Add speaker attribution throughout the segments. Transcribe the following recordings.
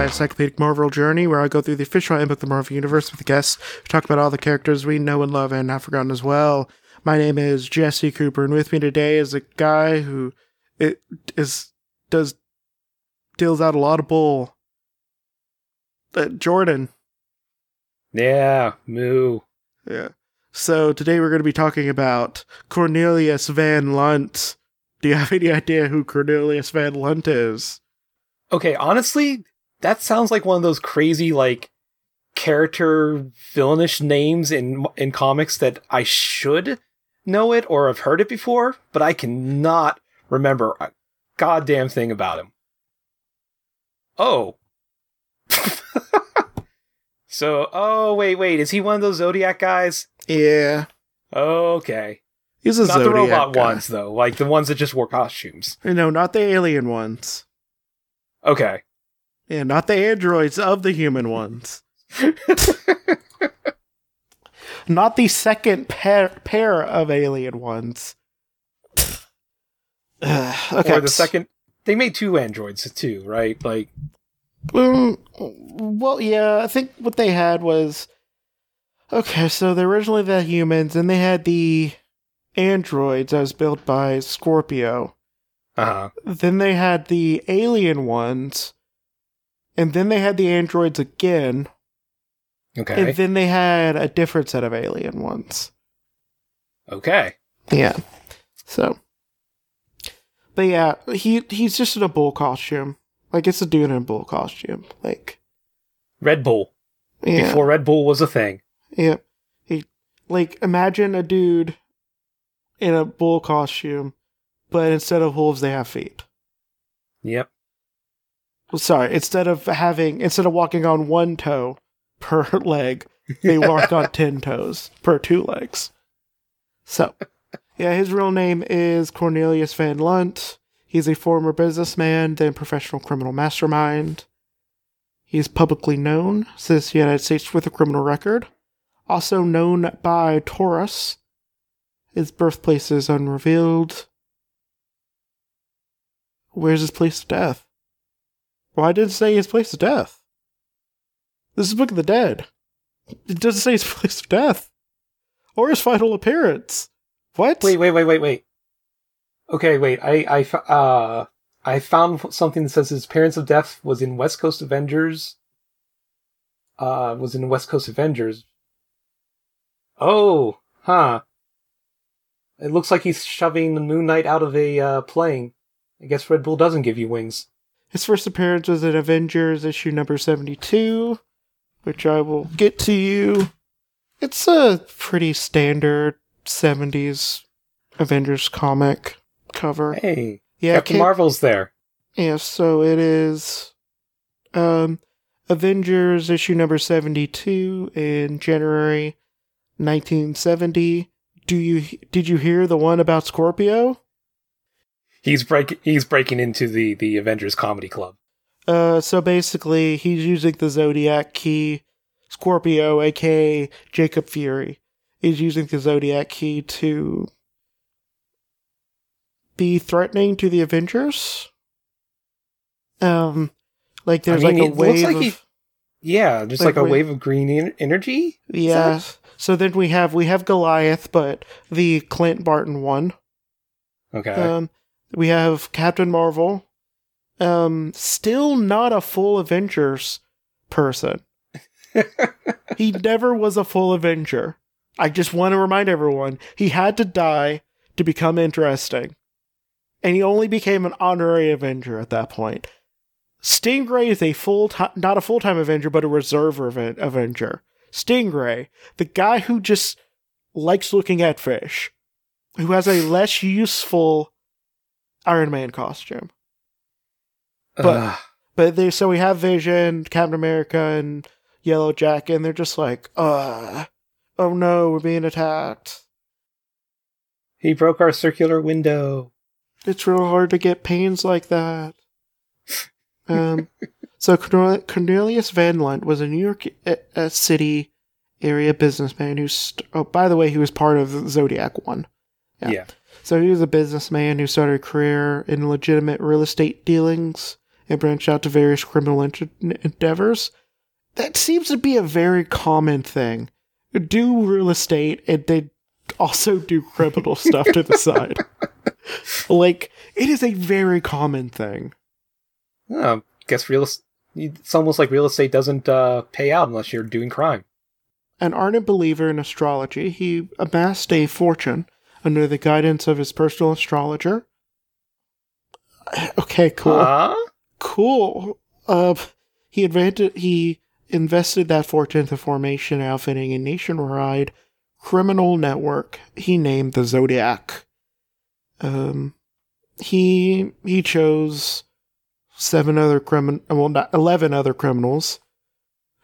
Speaker 1: my encyclopedic Marvel journey, where I go through the official handbook of the Marvel Universe with guests who talk about all the characters we know and love and have forgotten as well. My name is Jesse Cooper, and with me today is a guy who it is does deals out a lot of bull. Uh, Jordan.
Speaker 2: Yeah, moo.
Speaker 1: Yeah. So today we're going to be talking about Cornelius Van Lunt. Do you have any idea who Cornelius Van Lunt is?
Speaker 2: Okay, honestly, that sounds like one of those crazy like character villainish names in in comics that I should know it or have heard it before, but I cannot remember a goddamn thing about him. Oh. so, oh wait, wait, is he one of those Zodiac guys?
Speaker 1: Yeah.
Speaker 2: Okay.
Speaker 1: He's a
Speaker 2: Not the robot
Speaker 1: guy.
Speaker 2: ones though, like the ones that just wore costumes.
Speaker 1: No, not the alien ones.
Speaker 2: Okay.
Speaker 1: Yeah, not the androids of the human ones. not the second pair, pair of alien ones. Ugh, okay.
Speaker 2: Or the second they made two androids too, right? Like
Speaker 1: Um, well, yeah, I think what they had was okay. So they're originally the humans, and they had the androids as built by Scorpio.
Speaker 2: uh-huh.
Speaker 1: Then they had the alien ones, and then they had the androids again,
Speaker 2: Okay.
Speaker 1: and then they had a different set of alien ones.
Speaker 2: okay.
Speaker 1: Yeah. So, but yeah, he he's just in a bull costume. Like it's a dude in a bull costume. Like
Speaker 2: Red Bull.
Speaker 1: yeah.
Speaker 2: Before Red Bull was a thing.
Speaker 1: Yep. He like imagine a dude in a bull costume, but instead of wolves they have feet.
Speaker 2: Yep.
Speaker 1: Well, sorry, instead of having instead of walking on one toe per leg, they walk on ten toes per two legs. So, yeah, his real name is Cornelius Van Lunt. He's a former businessman, then professional criminal mastermind. He is publicly known since the United States with a criminal record. Also known by Taurus. His birthplace is unrevealed. Where's his place of death? Well, I didn't say his place of death. This is Book of the Dead. It doesn't say his place of death. Or his final appearance. What?
Speaker 2: Wait, wait, wait, wait, wait. Okay, wait. I, I, uh, I found something that says his appearance of death was in West Coast Avengers. Uh, was in West Coast Avengers. Oh, huh. It looks like he's shoving the Moon Knight out of a uh, plane. I guess Red Bull doesn't give you wings.
Speaker 1: His first appearance was in Avengers issue number 72, which I will get to you. It's a pretty standard 70s Avengers comic cover.
Speaker 2: Hey,
Speaker 1: Yeah,
Speaker 2: Captain
Speaker 1: Cap-
Speaker 2: Marvel's there.
Speaker 1: Yeah, so it is um Avengers issue number 72 in January 1970. Do you did you hear the one about Scorpio?
Speaker 2: He's break he's breaking into the the Avengers Comedy Club.
Speaker 1: Uh so basically he's using the Zodiac key Scorpio aka Jacob Fury is using the Zodiac key to be threatening to the Avengers. Um like there's
Speaker 2: I mean,
Speaker 1: like a wave
Speaker 2: like
Speaker 1: of
Speaker 2: he- Yeah, just
Speaker 1: Like
Speaker 2: like, a
Speaker 1: wait-
Speaker 2: wave of green en- energy.
Speaker 1: Yeah. So then we have we have Goliath, but the Clint Barton one.
Speaker 2: Okay.
Speaker 1: Um, we have Captain Marvel. Um, still not a full Avengers person. he never was a full Avenger. I just want to remind everyone he had to die to become interesting, and he only became an honorary Avenger at that point. Stingray is a full time, not a full time Avenger, but a reserve Aven- Avenger. Stingray, the guy who just likes looking at fish, who has a less useful Iron Man costume. but-
Speaker 2: Ugh.
Speaker 1: But they so we have Vision, Captain America, and Yellow Jacket, and they're just like, uh oh no, we're being attacked.
Speaker 2: he broke our circular window.
Speaker 1: It's real hard to get panes like that. Um, so Cornelius Van Lunt was a New York City area businessman who, st- oh, by the way, he was part of Zodiac One. Yeah.
Speaker 2: Yeah.
Speaker 1: So he was a businessman who started a career in legitimate real estate dealings and branched out to various criminal ent- endeavors. That seems to be a very common thing. Do real estate and they also do criminal stuff to the side. Like, it is a very common thing.
Speaker 2: Oh, guess real. It's almost like real estate doesn't uh, pay out unless you're doing crime.
Speaker 1: An ardent believer in astrology, he amassed a fortune under the guidance of his personal astrologer. Okay, cool.
Speaker 2: Huh?
Speaker 1: Cool. Uh, he invented, he invested that fortune the formation, outfitting a nationwide criminal network he named the Zodiac. Um, he he chose seven other criminal well, not eleven other criminals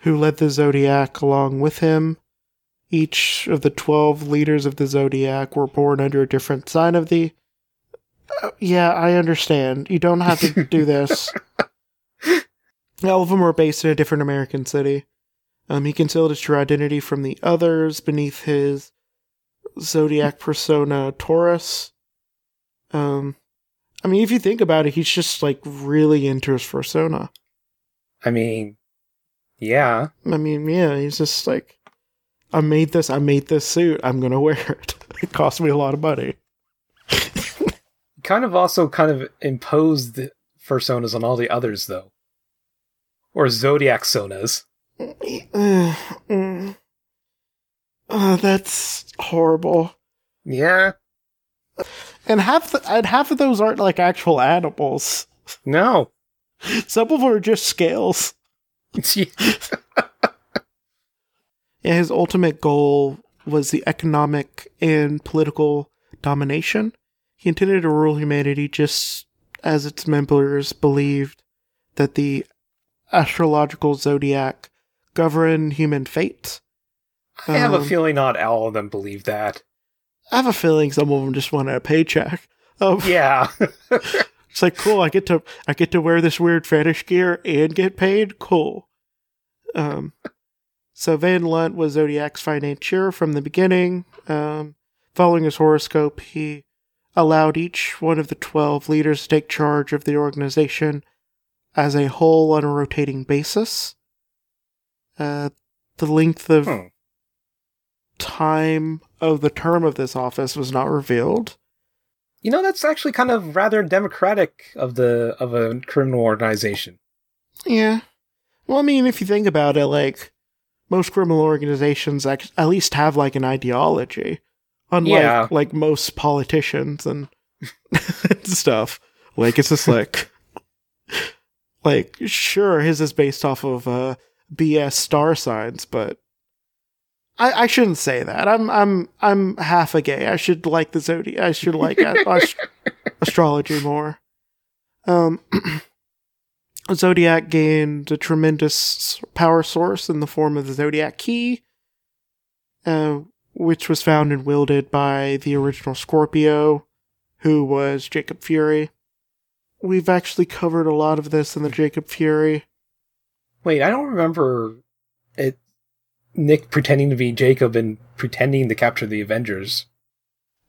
Speaker 1: who led the Zodiac along with him. Each of the twelve leaders of the Zodiac were born under a different sign of the. Uh, yeah, I understand. You don't have to do this. All of them were based in a different American city. Um, he concealed his true identity from the others beneath his zodiac persona, Taurus. Um, I mean, if you think about it, he's just like really into his persona.
Speaker 2: I mean, yeah.
Speaker 1: I mean, yeah, he's just like, I made this, I made this suit, I'm gonna wear it. It cost me a lot of money.
Speaker 2: Kind of also kind of imposed the personas on all the others, though. Or zodiac sonas.
Speaker 1: Uh, mm. Uh, that's horrible.
Speaker 2: Yeah.
Speaker 1: And half the, and half of those aren't like actual animals.
Speaker 2: No.
Speaker 1: Some of them are just scales. Yeah, his ultimate goal was the economic and political domination. He intended to rule humanity just as its members believed that the astrological zodiac governed human fate.
Speaker 2: I have a
Speaker 1: Um,
Speaker 2: feeling not all of them believe that.
Speaker 1: I have a feeling some of them just wanted a paycheck. Um,
Speaker 2: Yeah.
Speaker 1: It's like cool. I get to I get to wear this weird fetish gear and get paid. Cool. Um, so Van Lunt was Zodiac's financier from the beginning. Um, following his horoscope, he allowed each one of the twelve leaders to take charge of the organization as a whole on a rotating basis. Uh, the length of
Speaker 2: Hmm.
Speaker 1: time of the term of this office was not revealed.
Speaker 2: You know, that's actually kind of rather democratic of the of a criminal organization.
Speaker 1: Yeah. Well, I mean, if you think about it, like most criminal organizations at least have like an ideology, unlike
Speaker 2: Yeah.
Speaker 1: like most politicians and stuff. Like it's just like, like sure, his is based off of uh, BS star signs, but I, I shouldn't say that. I'm I'm I'm half a gay. I should like the zodiac. I should like a- astrology more. Um. Zodiac gained a tremendous power source in the form of the Zodiac Key, uh, which was found and wielded by the original Scorpio, who was Jacob Fury. We've actually covered a lot of this in the Jacob Fury.
Speaker 2: Wait, I don't remember it. Nick pretending to be Jacob and pretending to capture the Avengers.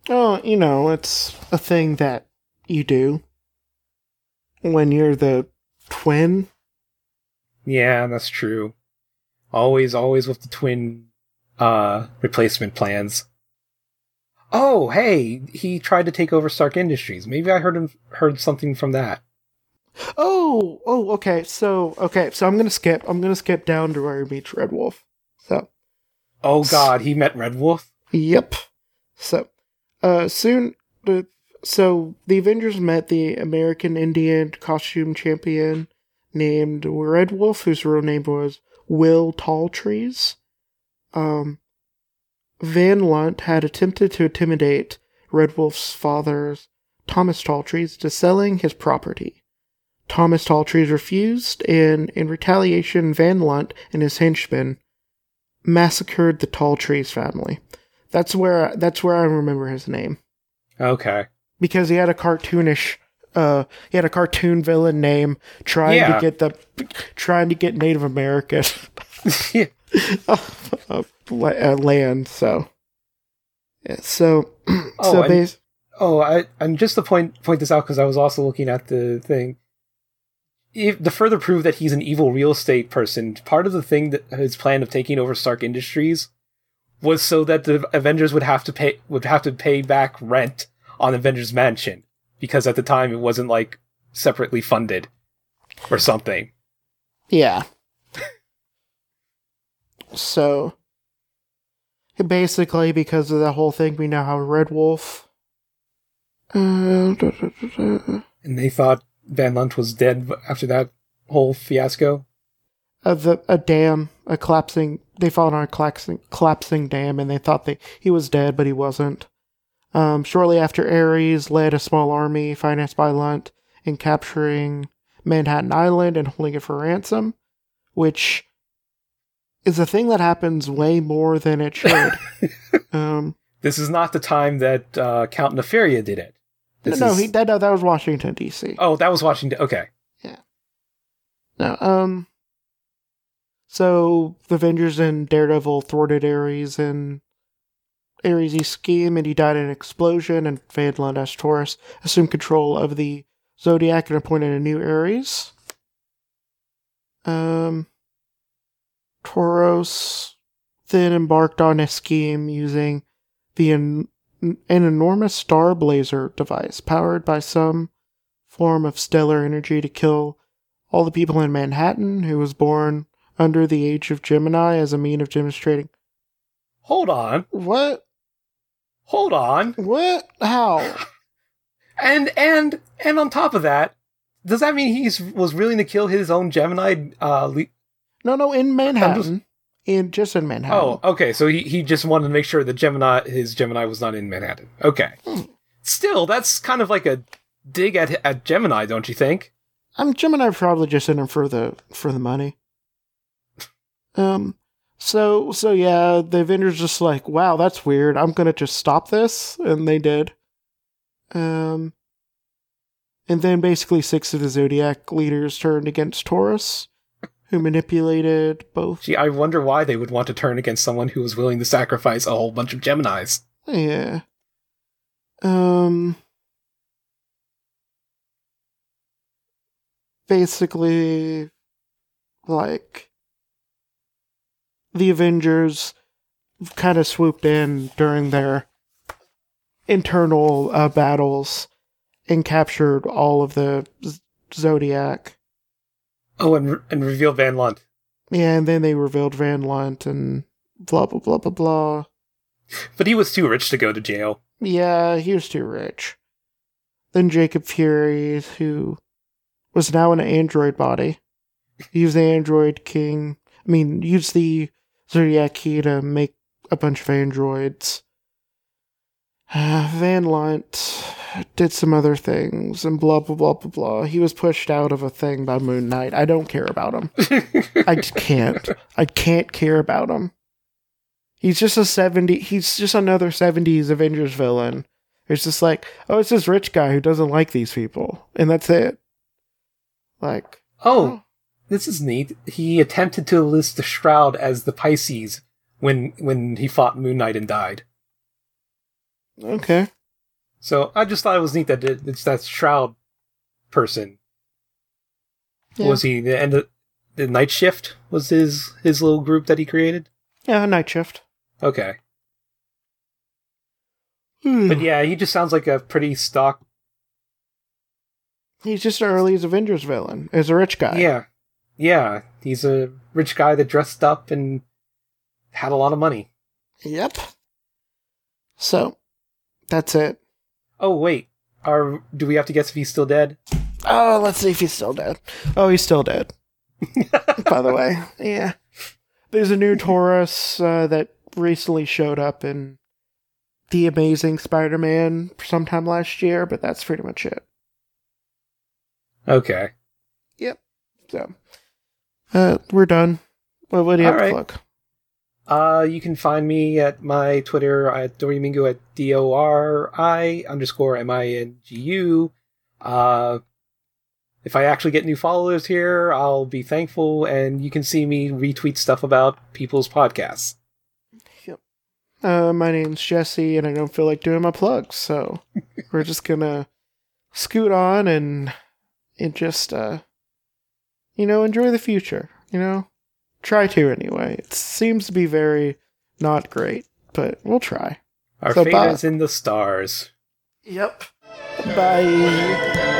Speaker 1: Oh, you know, it's a thing that you do when you're the twin.
Speaker 2: Yeah, that's true. Always, always with the twin uh replacement plans. Oh, hey, he tried to take over Stark Industries. Maybe I heard him heard something from that.
Speaker 1: Oh, oh, okay. So, okay, so I'm gonna skip. I'm gonna skip down to where he meets Red Wolf. So,
Speaker 2: Oh God, he met Red Wolf.
Speaker 1: Yep. So, uh, soon, the so the Avengers met the American Indian costume champion named Red Wolf, whose real name was Will Talltrees. Um, Van Lunt had attempted to intimidate Red Wolf's father, Thomas Talltrees, to selling his property. Thomas Talltrees refused, and in retaliation, Van Lunt and his henchmen massacred the Talltrees family. That's where that's where I remember his name
Speaker 2: Okay.
Speaker 1: Because he had a cartoonish uh he had a cartoon villain name trying
Speaker 2: Yeah.
Speaker 1: to get the trying to get Native American
Speaker 2: yeah.
Speaker 1: uh, land so yeah, so
Speaker 2: Oh,
Speaker 1: so
Speaker 2: and- Oh, I, and just to point point this out because I was also looking at the thing. if the further prove that he's an evil real estate person, part of the thing that his plan of taking over Stark Industries was so that the Avengers would have to pay would have to pay back rent on Avengers Mansion because at the time it wasn't like separately funded or something.
Speaker 1: Yeah. so basically, because of the whole thing, we now have Red Wolf. Uh, da, da, da,
Speaker 2: and they thought Van Lunt was dead after that whole fiasco.
Speaker 1: A, the, a dam, a collapsing. They found on a collapsing, collapsing dam, and they thought they, he was dead, but he wasn't. Um, shortly after, Ares led a small army financed by Lunt in capturing Manhattan Island and holding it for ransom, which is a thing that happens way more than it should. um,
Speaker 2: this is not the time that uh, Count Nefaria did it.
Speaker 1: This no, no, he, that, no, that was Washington D.C.
Speaker 2: Oh, that was Washington. Okay.
Speaker 1: Yeah. No, um. So the Avengers and Daredevil thwarted Ares and Ares' scheme, and he died in an explosion. And Van Lunt as Taurus assumed control of the Zodiac and appointed a new Ares. Um. Taurus then embarked on a scheme using the an enormous star blazer device powered by some form of stellar energy to kill all the people in Manhattan who was born under the age of Gemini as a mean of demonstrating.
Speaker 2: Hold on.
Speaker 1: What?
Speaker 2: Hold on.
Speaker 1: What? How?
Speaker 2: and and and on top of that, does that mean he was willing to kill his own Gemini uh, le-
Speaker 1: no, no, in Manhattan. Just... In just in Manhattan.
Speaker 2: Oh, okay. So he, he just wanted to make sure that Gemini his Gemini was not in Manhattan. Okay. Hmm. Still, that's kind of like a dig at at Gemini, don't you think?
Speaker 1: I'm Gemini probably just in him for the for the money. um so so yeah, the Avengers just like, wow, that's weird. I'm gonna just stop this, and they did. Um and then basically six of the Zodiac leaders turned against Taurus who manipulated both.
Speaker 2: Gee, I wonder why they would want to turn against someone who was willing to sacrifice a whole bunch of Geminis.
Speaker 1: Yeah. Um. Basically, like, the Avengers kind of swooped in during their internal uh, battles and captured all of the Zodiac
Speaker 2: Oh, and and reveal Van Lunt.
Speaker 1: Yeah, and then they revealed Van Lunt and blah blah blah blah blah.
Speaker 2: But he was too rich to go to jail.
Speaker 1: Yeah, he was too rich. Then Jacob Fury, who was now in an android body, used the android king. I mean, used the Zodiac key to make a bunch of androids. Uh, Van Lunt did some other things and blah blah blah blah blah. He was pushed out of a thing by Moon Knight. I don't care about him. I just can't. I can't care about him. He's just a 70 he's just another 70s Avengers villain. It's just like, oh, it's this rich guy who doesn't like these people. And that's it. Like,
Speaker 2: oh, oh. This is neat. He attempted to list the Shroud as the Pisces when when he fought Moon Knight and died.
Speaker 1: Okay.
Speaker 2: So I just thought it was neat that it, it's that Shroud person. Yeah. Was he the end of the night shift? Was his his little group that he created?
Speaker 1: Yeah, night shift.
Speaker 2: Okay. Hmm. But yeah, he just sounds like a pretty stock.
Speaker 1: He's just an early Avengers villain. As a rich guy.
Speaker 2: Yeah, yeah. He's a rich guy that dressed up and had a lot of money.
Speaker 1: Yep. So, that's it.
Speaker 2: Oh wait, are do we have to guess if he's still dead?
Speaker 1: Oh, let's see if he's still dead. Oh, he's still dead. By the way, yeah. There's a new Taurus uh, that recently showed up in the Amazing Spider-Man sometime last year, but that's pretty much it.
Speaker 2: Okay.
Speaker 1: Yep. So, uh, we're done. What, what do you All have right. to plug?
Speaker 2: Uh, you can find me at my Twitter at Dorimingu at D O R I underscore M I N G U. Uh, if I actually get new followers here, I'll be thankful, and you can see me retweet stuff about people's podcasts.
Speaker 1: Yep. Uh, my name's Jesse, and I don't feel like doing my plugs, so we're just gonna scoot on and and just uh you know, enjoy the future. You know, try to anyway. It seems to be very not great, but we'll try.
Speaker 2: Our
Speaker 1: So
Speaker 2: fate
Speaker 1: bye.
Speaker 2: is in the stars.
Speaker 1: Yep. Bye.